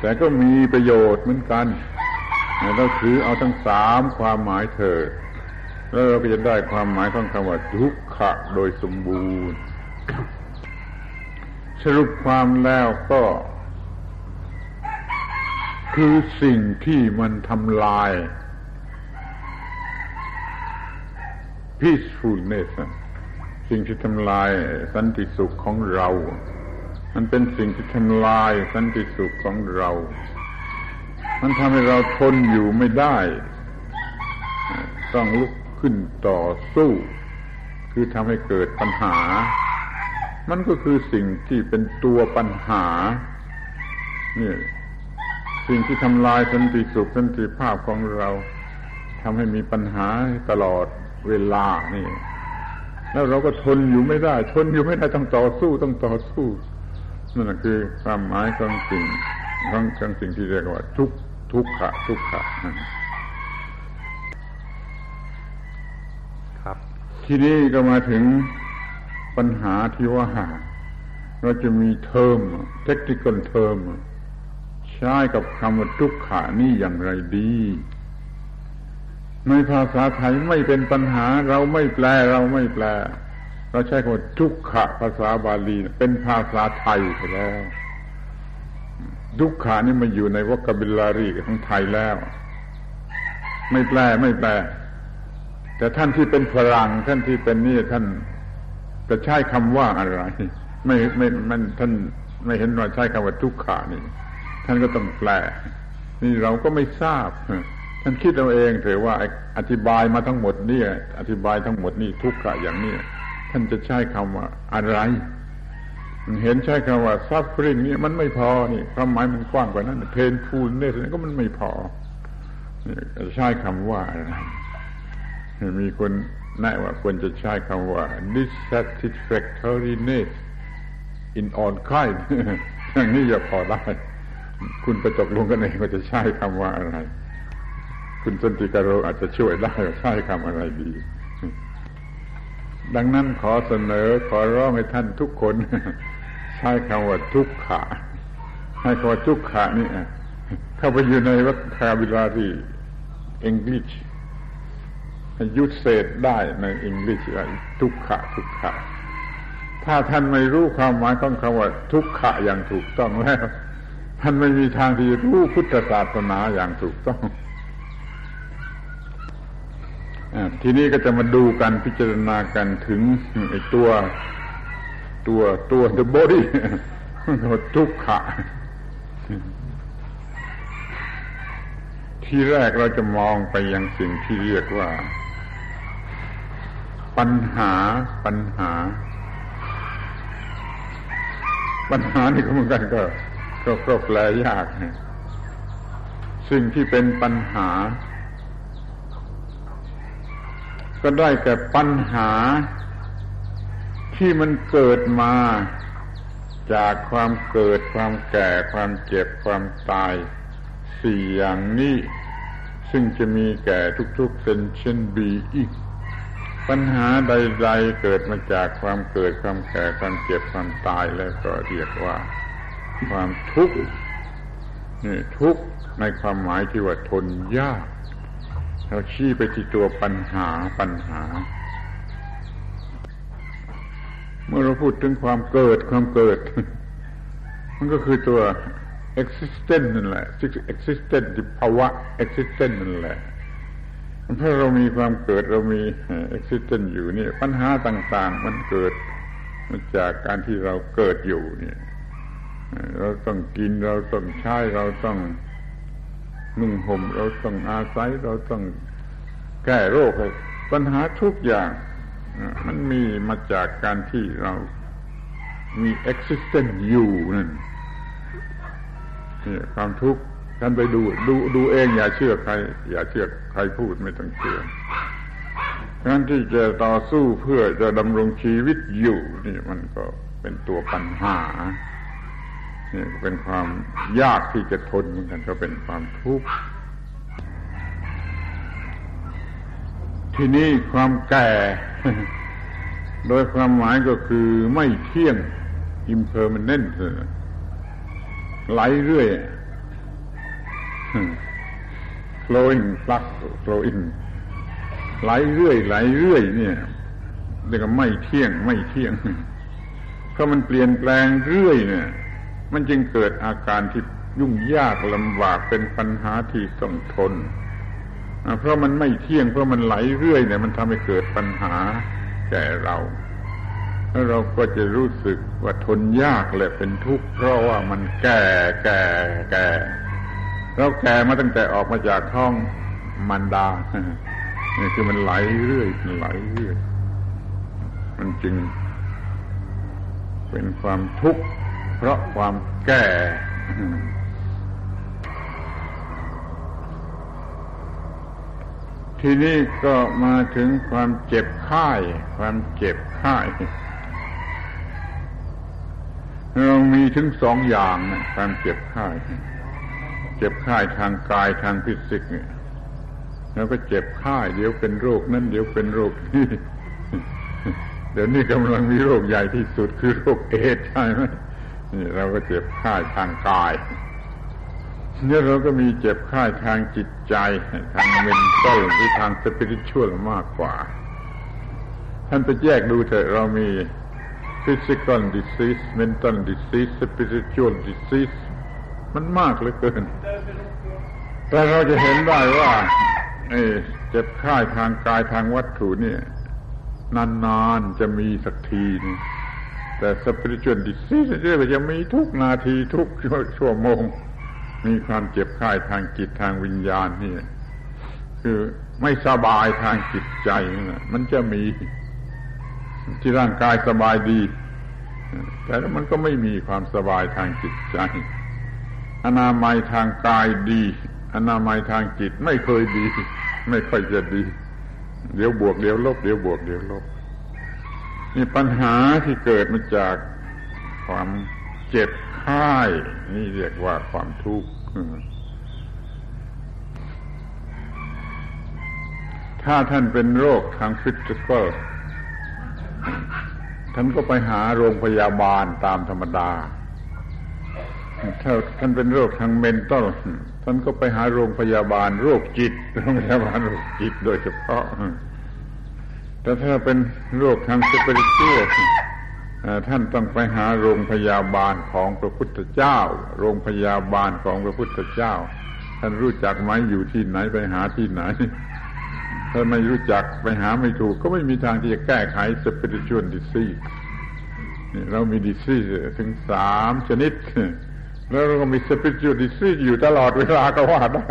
แต่ก็มีประโยชน์เหมือนกันเราถือเอาทั้งสามความหมายเถิดแล้วเราก็จะได้ความหมายของคำว่าทุกขะโดยสมบูรณ์ สรุปความแล้วก็ คือสิ่งที่มันทำลาย peacefulness สิ่งที่ทำลายสันติสุขของเรา มันเป็นสิ่งที่ทำลายสันติสุขของเรา มันทำให้เราทนอยู่ไม่ได้ ต้องลุกขึ้นต่อสู้ คือทำให้เกิดปัญหา มันก็คือสิ่งที่เป็นตัวปัญหาเนี่ยสิ่งที่ทำลายสันติสุขสันติภาพของเราทำให้มีปัญหาตลอดเวลานี่ แล้วเราก็ทนอยู่ไม่ได้ ทนอยู่ไม่ได้ต้องต่อสู้ต้องต่อสู้ นั่นคือความหมายของสิ่งของของสิ่งที่เรียกว่า ทุกทุกขะ ทุกขะครับ ทีนี้ก็มาถึงปัญหาที่ว่าเราจะมีเทอมเทคนิคเทอมใช้กับคำว่าทุกขานี่อย่างไรดีในภาษาไทยไม่เป็นปัญหาเราไม่แปลเราไม่แปล เราใช้คำว่าทุกขะภาษาบาลีเป็นภาษาไทยไปแล้ว ทุกขานี่มาอยู่ในวกบิลารีของไทยแล้ว ไม่แปลไม่แปล แต่ท่านที่เป็นฝรั่งท่านที่เป็นนี่ท่านจะใช้คำว่าอะไร ไม่ไม่มันท่านไม่เห็นว่าใช้คำว่าทุกขานี่ท่านก็ต้องแปล นี่เราก็ไม่ทราบท่านคิดเอาเองเถอะว่าอธิบายมาทั้งหมดนี่อธิบายทั้งหมดนี่ทุกขะอย่างนี้ ท่านจะใช้คำว่าอะไร เห็นใช้คำว่า suffering นี่มันไม่พอนี่ความหมายมันกว้างกว่านั้น painful เนี่ยก็มันไม่พอใช้คำว่าอะไร มีคนแนะว่าควรจะใช้คำว่า dissatisfactoriness in all kind อย่างนี้จะพอได้ คุณไปตกลงกันเองว่าจะใช้คำว่าอะไร คุณสันติการโรอาจจะช่วยได้ว่าใช้คำอะไรดี ดังนั้นขอเสนอขอร้องให้ท่านทุกคน ใช้คำว่าทุกขะให้คำว่าทุกขะนี่เข้าไปอยู่ในวัคาบิลารีอังกฤษยุดเศษได้ในอังกฤษทุกขะทุกขะถ้าท่านไม่รู้ความหมายของคำว่า ทุกขะอย่างถูกต้องแล้ว ท่านไม่มีทางที่จะรู้พุทธศาสนาอย่างถูกต้อง ทีนี้ก็จะมาดูกันพิจารณากันถึงไอ้ตัว ตัวตัว the body ทุกขะที่แรกเราจะมองไปยังสิ่งที่เรียกว่า ปัญหาปัญหา ปัญหานี่ก็เหมือนกันก็ก็ก็แปลยาก สิ่งที่เป็นปัญหา ก็ได้แก่ปัญหาที่มันเกิดมาจากความเกิดความแก่ความเจ็บความตายสี่อย่างนี้ ซึ่งจะมีแก่ทุกๆเซนเช่นบีอีก ปัญหาใด ๆ เกิดมาจากความเกิดความแก่ความเจ็บความตายแล้วก็เรียกว่า ความทุกข์นี่ทุกข์ในความหมายที่ว่าทนยาก เราชี้ไปที่ตัวปัญหาปัญหา เมื่อเราพูดถึงความเกิดความเกิด มันก็คือตัว existence นั่นแหละ existence ที่ภาวะ existence นั่นแหละเพราะเรามีความเกิดเรามี existence อยู่นี่ ปัญหาต่าง ๆ มันเกิดมาจากการที่เราเกิดอยู่เนี่ย เราต้องกินเราต้องใช้เราต้อง นุ่งห่มเราต้องอาศัยเราต้องแก้โรคปัญหาทุกอย่าง มันมีมาจากการที่เรามี existence อยู่นั่นนี่ความทุกข์ท่านไปดูดูดูเองอย่าเชื่อใคร อย่าเชื่อใครพูดไม่ต้องเชื่อการที่จะต่อสู้เพื่อจะดำรงชีวิตอยู่ นี่มันก็เป็นตัวปัญหา นี่เป็นความยากที่จะทนเหมือนกันก็เป็นความทุกข์ที่นี้ความแก่ โดยความหมายก็คือไม่เที่ยง impermanent ไหลเรื่อย flowing flux flowing ไหลเรื่อยไหลเรื่อยเนี่ยเรียกว่าไม่เที่ยงไม่เที่ยงเพราะมันเปลี่ยนแปลงเรื่อยเนี่ย มันจึงเกิดอาการที่ยุ่งยากลำบากเป็นปัญหาที่ต้องทน เพราะมันไม่เที่ยงเพราะมันไหลเรื่อยเนี่ยมันทำให้เกิดปัญหาแก่เราแล้วเราก็จะรู้สึกว่าทนยากเลยเป็นทุกข์เพราะว่ามันแก่แก่แก่เราแก่มาตั้งแต่ออกมาจากท้องมันดานี่คือมันไหลเรื่อยไหลเรื่อย มันจึงเป็นความทุกข์ เพราะความแก่ ที่นี้ก็มาถึงความเจ็บไข้ความเจ็บไข้เรามีถึงสองอย่างนะความเจ็บไข้เจ็บไข้ทางกายทางฟิสิกส์เนี่ยแล้วก็เจ็บไข้เดี๋ยวเป็นโรคนั่นเดี๋ยวเป็นโรคนี้เดี๋ยวนี้กำลังมีโรคใหญ่ที่สุดคือโรคเอดใช่ไหม นี่เราก็เจ็บไข้ทางกายเนี่ยเราก็มีเจ็บไข้ทางจิตใจ ทางเมนเทลหรือทางสปิริตชวลมากกว่า ท่านไปแยกดูเถอะเรามี physical disease mental disease spiritual disease มันมากเหลือเกิน แต่เราจะเห็นได้ว่าเจ็บไข้ทางกายทางวัตถุเนี่ย นานๆจะมีสักทีนึง แต่สปิริตชวลดิซีสเรียกว่าจะมีทุกนาทีทุกชั่วโมง มีความเจ็บไข้ทางจิตทางวิญญาณนี่คือไม่สบายทางจิตใจนะมันจะมีที่ร่างกายสบายดี แต่มันก็ไม่มีความสบายทางจิตใจ อนามัยทางกายดี อนามัยทางจิตไม่เคยดี ไม่ค่อยจะดี เดี๋ยวบวกเดี๋ยวลบ เดี๋ยวบวกเดี๋ยวลบ นี่ปัญหาที่เกิดมาจากความเจ็บไข้นี่เรียกว่าความทุกข์ถ้าท่านเป็นโรคทางฟิสิกอลท่านก็ไปหาโรงพยาบาลตามธรรมดา ถ้าท่านเป็นโรคทางเมนตัลท่านก็ไปหาโรงพยาบาลโรคจิต โรงพยาบาลโรคจิตโดยเฉพาะ แต่ถ้าเป็นโรคทางสปิริตวลท่านต้องไปหาโรงพยาบาลของพระพุทธเจ้า โรงพยาบาลของพระพุทธเจ้า ท่านรู้จักไหมอยู่ที่ไหนไปหาที่ไหน ถ้าไม่รู้จักไปหาไม่ถูก ก็ไม่มีทางที่จะแก้ไข spiritual disease เรามี disease ถึงสามชนิด แล้วเราก็มี spiritual disease อยู่ตลอดเวลาก็ว่าได้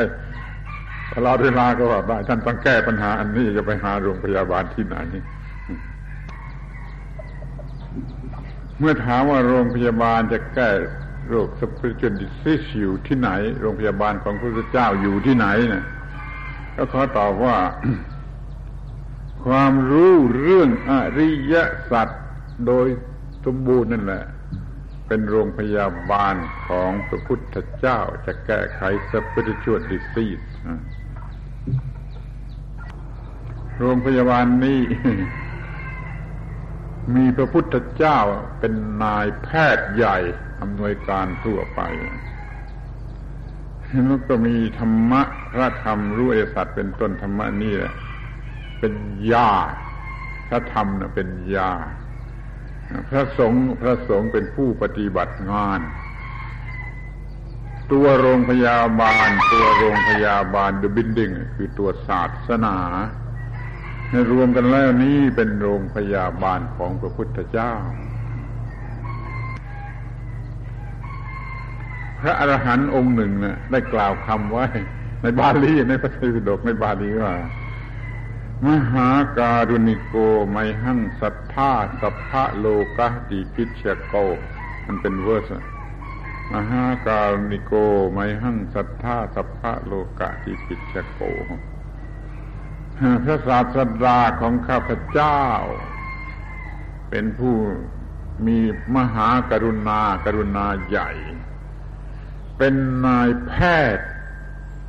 ตลอดเวลาก็ว่าได้ท่านต้องแก้ปัญหาอันนี้จะไปหาโรงพยาบาลที่ไหน เมื่อถามว่าโรงพยาบาลจะแก้โรค spiritual disease อยู่ที่ไหน โรงพยาบาลของพระพุทธเจ้าอยู่ที่ไหนเนี่ยก็ขอตอบว่า ความรู้เรื่องอริยสัจโดยสมบูรณ์นั่นแหละ เป็นโรงพยาบาลของพระพุทธเจ้าจะแก้ไข spiritual disease โรงพยาบาลนี้มีพระพุทธเจ้าเป็นนายแพทย์ใหญ่อำนวยการทั่วไปแล้วก็มีธรรมะพระธรรมรู้เอสัตเป็นต้นธรรมะนี่แหละเป็นยาพระธรรมนะเป็นยา พระสงฆ์พระสงฆ์เป็นผู้ปฏิบัติงาน ตัวโรงพยาบาล ตัวโรงพยาบาล the building คือตัวศาสนา รวมกันแล้วนี้เป็นโรงพยาบาลของพระพุทธเจ้า พระอรหันต์องค์หนึ่งนะ่ะได้กล่าวคำไว้ ในบาลีในพระไตรปิฎกในบาลีว่ามหาการุณิโก มัยหังสัตถาสัพพะโลกะติกิจฉะโกมันเป็น verse มหาการุณิโก มัยหังสัตถาสัพพะโลกะติกิจฉะโก พระศาสดาของข้าพเจ้า เป็นผู้มีมหากรุณากรุณาใหญ่ เป็นนายแพทย์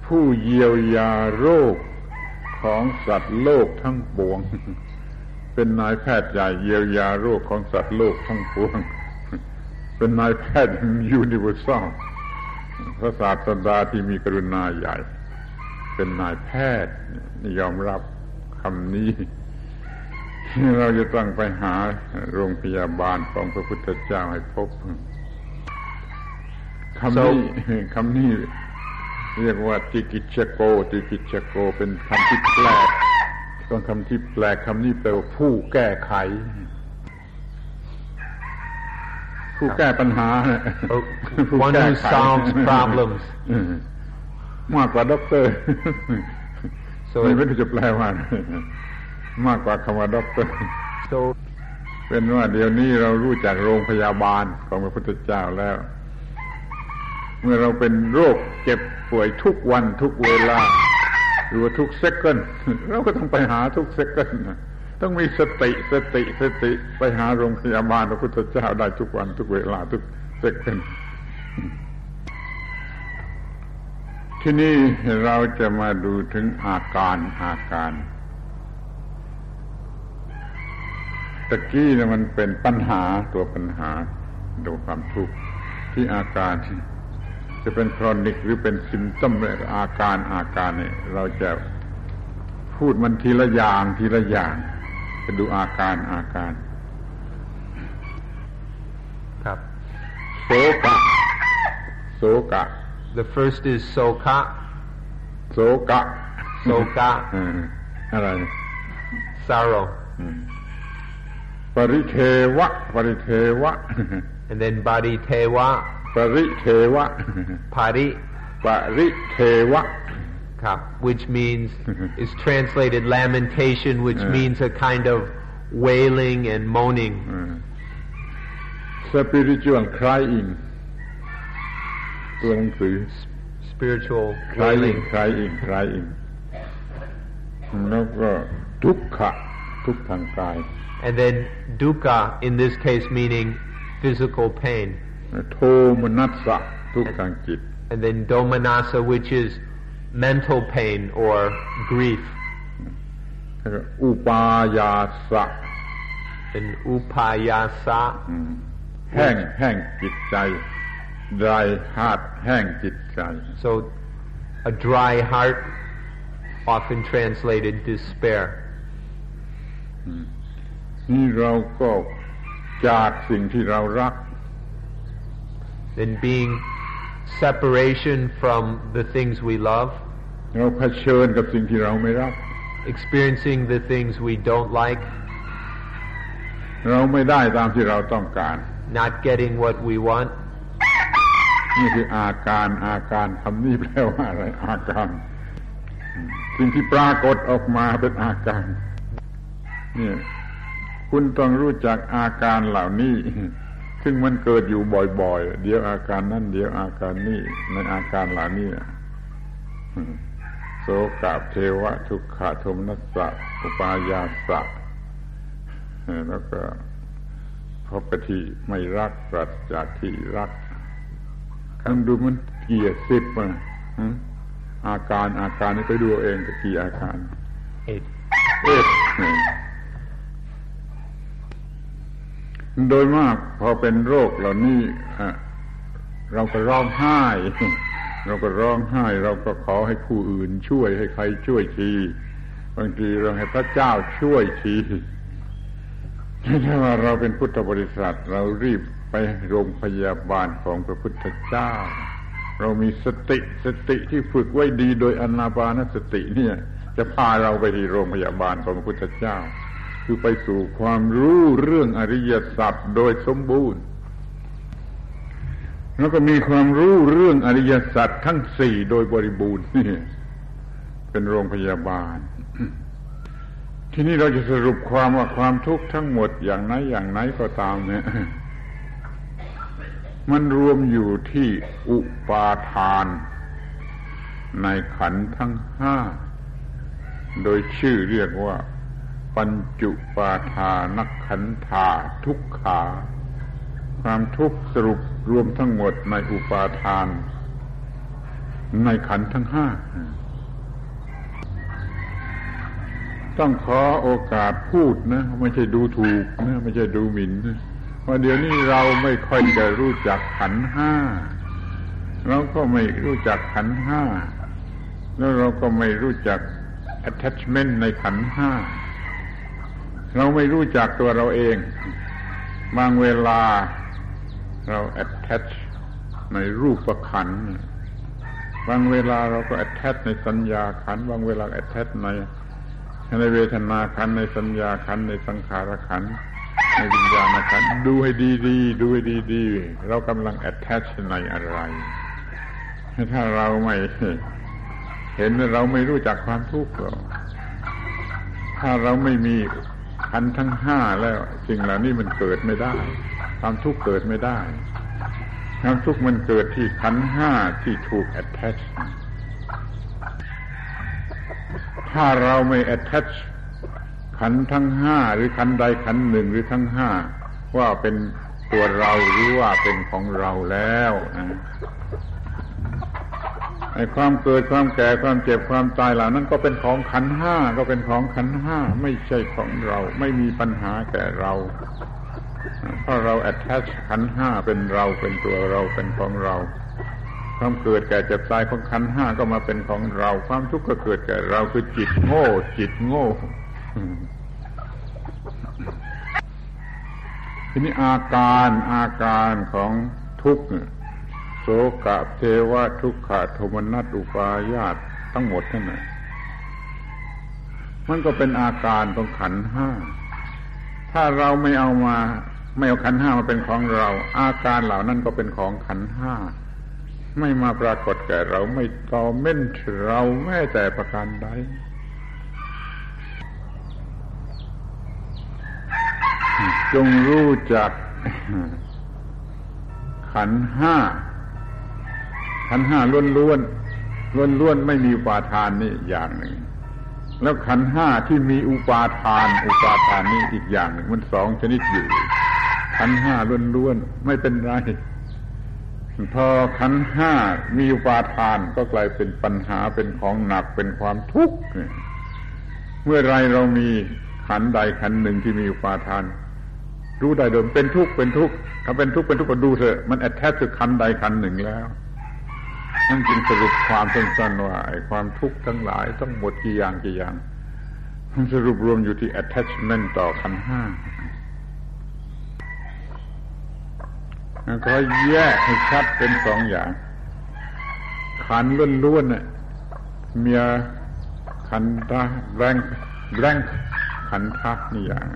ผู้เยียวยาโรคของสัตว์โลกทั้งปวง เป็นนายแพทย์ใหญ่เยียวยาโรคของสัตว์โลกทั้งปวง เป็นนายแพทย์ยูนิเวอร์แซลพระศาสดาที่มีกรุณาใหญ่ เป็นนายแพทย์ยอมรับคำนี้ เราจะต้องไปหาโรงพยาบาลของพระพุทธเจ้าให้พบคำนี้คำนี้เรียกว่าติกิจฉะโก ติกิจฉะโก เป็นคำที่แปลกต้องคำที่แปลกคำนี้แปลว่าผู้แก้ไข ผู้แก้ปัญหา One who solves problems มากกว่าด็อกเตอร์ไม่รู้จะแปลว่า มากกว่าคำว่า doctor so เป็นว่าเดี๋ยวนี้เรารู้จักโรงพยาบาลของพระพุทธเจ้าแล้ว เมื่อเราเป็นโรคเจ็บป่วยทุกวันทุกเวลาหรือว่าทุก second เราก็ต้องไปหาทุก second ต้องมีสติสติสติไปหาโรงพยาบาลพระพุทธเจ้าได้ทุกวันทุกเวลาทุก second ทีนี้เราจะมาดูถึงอาการอาการตะกี้นะมันเป็นปัญหาตัวปัญหาดูความทุกข์ที่อาการจะเป็นครอนิกหรือเป็นซิมตัมอาการอาการเนี่ยเราจะพูดมันทีละอย่างทีละอย่างจะดูอาการอาการ ครับโสกะโสกะ The first is soka โสกะ soka อะไร sorrow ปริเทวะ ปริเทวะ and then body tewa ปริเทวะ pari ปริเทวะ which means *laughs* is translated lamentation which means a kind of wailing and moaning spiritual crying ตัวหนังสือ spiritual crying crying crying แล้วก็ทุกขะทุกทางกาย and then dukkha in this case meaning physical pain โทมนัสสะทุกทางจิต and then domanassa which is mental pain or grief อุปายาสะ and upayasa แห้งแห้งจิตใจ dry heart แห้งจิตใจ so a dry heart often translated despair นี่เราก็ จากสิ่งที่เรารัก then being separation from the things we love, เราเผชิญกับสิ่งที่เราไม่รัก experiencing the things we don't like, เราไม่ได้ตามที่เราต้องการ not getting what we want. นี่คืออาการอาการคำนี้แปลว่าอะไร อาการ สิ่งที่ปรากฏออกมาเป็นอาการเนี่ยคุณต้องรู้จักอาการเหล่านี้ ซึ่งมันเกิดอยู่บ่อยๆ เดี๋ยวอาการนั่นเดี๋ยวอาการนี้ในอาการเหล่านี้โสกาเทวะ ทุกขโทมนัสสะอุปายาสะแล้วก็พบที่ไม่รักปรัสจากที่รัก คำดูมันเกี่ยสิบอะอาการอาการนี่ไปดูเองกับกี่อาการ Eight. เอ็ดโดยมากพอเป็นโรคเหล่านี้อะเราก็ร้องไห้ เราก็ร้องไห้ เราก็ขอให้ผู้อื่นช่วยให้ใครช่วยทีบางทีเราให้พระเจ้าช่วยทีถ้าว่าเราเป็นพุทธบริษัท เรารีบ ไปโรงพยาบาลของพระพุทธเจ้า เรามีสติสติที่ฝึกไว้ดีโดยอนาปานสติเนี่ย จะพาเราไปที่โรงพยาบาลของพระพุทธเจ้า คือไปสู่ความรู้เรื่องอริยสัจโดยสมบูรณ์ แล้วก็มีความรู้เรื่องอริยสัจทั้งสี่โดยบริบูรณ์นี่เป็นโรงพยาบาลที่นี่เราจะสรุปความว่าความทุกข์ทั้งหมดอย่างไหนอย่างไหนก็ตามเนี่ย มันรวมอยู่ที่อุปาทาน ในขันทั้งห้า โดยชื่อเรียกว่า ปัญจุปาทานักขันธาทุกขา ความทุกข์สรุปรวมทั้งหมดในอุปาทาน ในขันทั้งห้า ต้องขอโอกาสพูดนะ ไม่ใช่ดูถูกนะ ไม่ใช่ดูหมิ่นนะ ว่าเดี๋ยวนี้เราไม่ค่อยจะรู้จักขันห้าเราก็ไม่รู้จักขันห้า แล้วเราก็ไม่รู้จัก attachment ในขันห้า เราไม่รู้จักตัวเราเอง บางเวลาเรา attach ในรูปประขัน บางเวลาเราก็ attach ในสัญญาขัน บางเวลา attach ในในเวทนาขัน ในสัญญาขัน ในสังขารขัน ในวิญญาณขันดูให้ดีๆดูให้ดีๆเรากำลัง attach ในอะไร ถ้าเราไม่เห็นเราไม่รู้จักความทุกข์หรอกถ้าเราไม่มีขันทั้งห้าแล้วสิ่งเหล่านี้มันเกิดไม่ได้ ความทุกข์เกิดไม่ได้ความทุกข์มันเกิดที่ขันห้าที่ถูก attach ถ้าเราไม่ attach ขันทั้งห้าหรือขันใดขันหนึ่งหรือทั้งห้าว่าเป็นตัวเราหรือว่าเป็นของเราแล้วไอ้ความเกิดความแก่ความเจ็บความตายเหล่านั้นก็เป็นของขันห้าก็เป็นของขันห้าไม่ใช่ของเรา ไม่มีปัญหาแก่เรา เพราะเรา attach ขันห้าเป็นเราเป็นตัวเราเป็นของเรา ความเกิดแก่เจ็บตายของขันห้าก็มาเป็นของเรา ความทุกข์ก็เกิดแก่เราคือจิตโง่ จิตโง่ ทีนี้อาการอาการของทุกข์โสกะเทวะทุกขะโทมนัสอุปายาตทั้งหมดนั่นแหละมันก็เป็นอาการของขันห้า ถ้าเราไม่เอามา ไม่เอาขันห้ามาเป็นของเรา อาการเหล่านั้นก็เป็นของขันห้า ไม่มาปรากฏแก่เราไม่ตอเม่นเราแม้แต่ประการใด จงรู้จัก ขันห้า ขันห้าล้วนล้วนล้วนล้วนไม่มีอุปาทานนี่อย่างหนึ่ง แล้วขันห้าที่มีอุปาทาน อุปาทานนี่อีกอย่างหนึ่งมันสองชนิดอยู่ ขันห้าล้วนล้วนไม่เป็นไร พอขันห้ามีอุปาทานก็กลายเป็นปัญหาเป็นของหนักเป็นความทุกข์เมื่อไรเรามี ขันใดขันหนึ่งที่มีอุปาทาน รู้ได้เดิมเป็นทุกข์เป็นทุกข์ถ้าเป็นทุกข์เป็นทุกข์ก็ดูเถอะมันแอดแทสคือคันใดคันหนึ่งแล้วนั่นจึงสรุปความสั้นๆว่าไอ้ความทุกข์ทั้งหลายทั้งหมดกี่อย่างกี่อย่างมันสรุปรวมอยู่ที่ attachment ต่อขันห้าก็แยกให้ชัดเป็นสองอย่าง ขันล้วนๆเนี่ยเมียขันทะแรงแรง ขันทะนี่อย่าง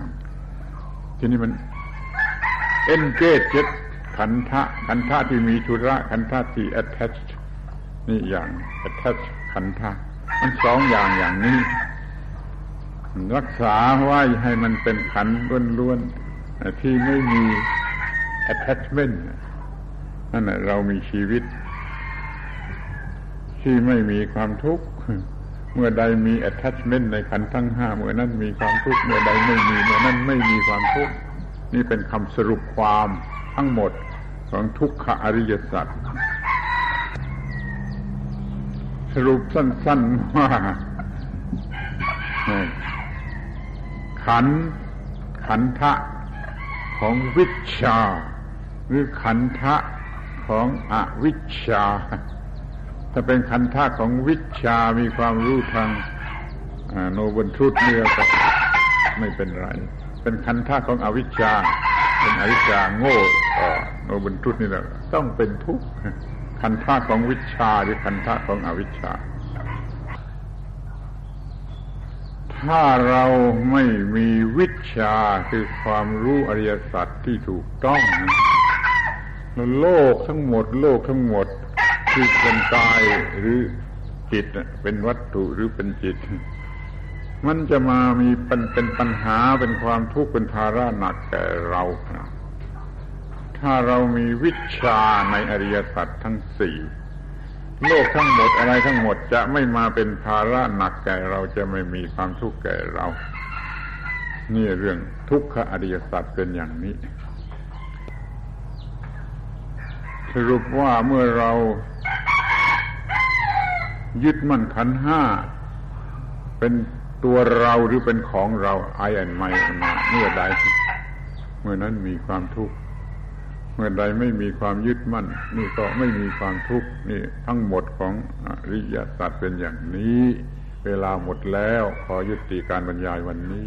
ทีนี้มัน engage ขันทะขันทะที่มีธุระขันทะที่ attached นี่อย่าง attached ขันทะมันสองอย่างอย่างนี้ รักษาไว้ให้มันเป็นขันล้วนๆที่ไม่มี attachment นั่นแหละเรามีชีวิต ที่ไม่มีความทุกข์ เมื่อใดมี attachment ในขันทั้งห้าเมื่อนั้นมีความทุกข์เมื่อใดไม่มีเมื่อนั้นไม่มีความทุกข์นี่เป็นคำสรุปความทั้งหมดของทุกขอริยสัจสรุปสั้นๆว่าขันขันทะของวิชา หรือขันทะของอวิชา ถ้าเป็นขันธะของวิชามีความรู้ทางโนบนทุตเนี่ยก็ไม่เป็นไร เป็นขันธะของอวิชชา เป็นอวิชชาโง่ต่อโนบนทุตนี่แหละต้องเป็นทุกข์ขันธะของวิชาหรือขันธะของอวิชชา ถ้าเราไม่มีวิชาคือความรู้อริยสัจที่ถูกต้อง โลกทั้งหมด โลกทั้งหมด ที่เป็นกายหรือจิตเป็นวัตถุหรือเป็นจิต มันจะมามีเป็นเป็นปัญหาเป็นความทุกข์เป็นภาระหนักแก่เรา ถ้าเรามีวิชาในอริยสัจทั้งสี่โลกทั้งหมดอะไรทั้งหมดจะไม่มาเป็นภาระหนักแก่เราจะไม่มีความทุกข์แก่เรา นี่เรื่องทุกขอริยสัจเป็นอย่างนี้ สรุปว่าเมื่อเรายึดมั่นขันห้า เป็นตัวเราหรือเป็นของเราไอแอนไมมาเมื่อใด เมื่อนั้นมีความทุกข์เมื่อใดไม่มีความยึดมั่น นี่ก็ไม่มีความทุกข์นี่ทั้งหมดของอริยสัจเป็นอย่างนี้ เวลาหมดแล้วขอยุติการบรรยายวันนี้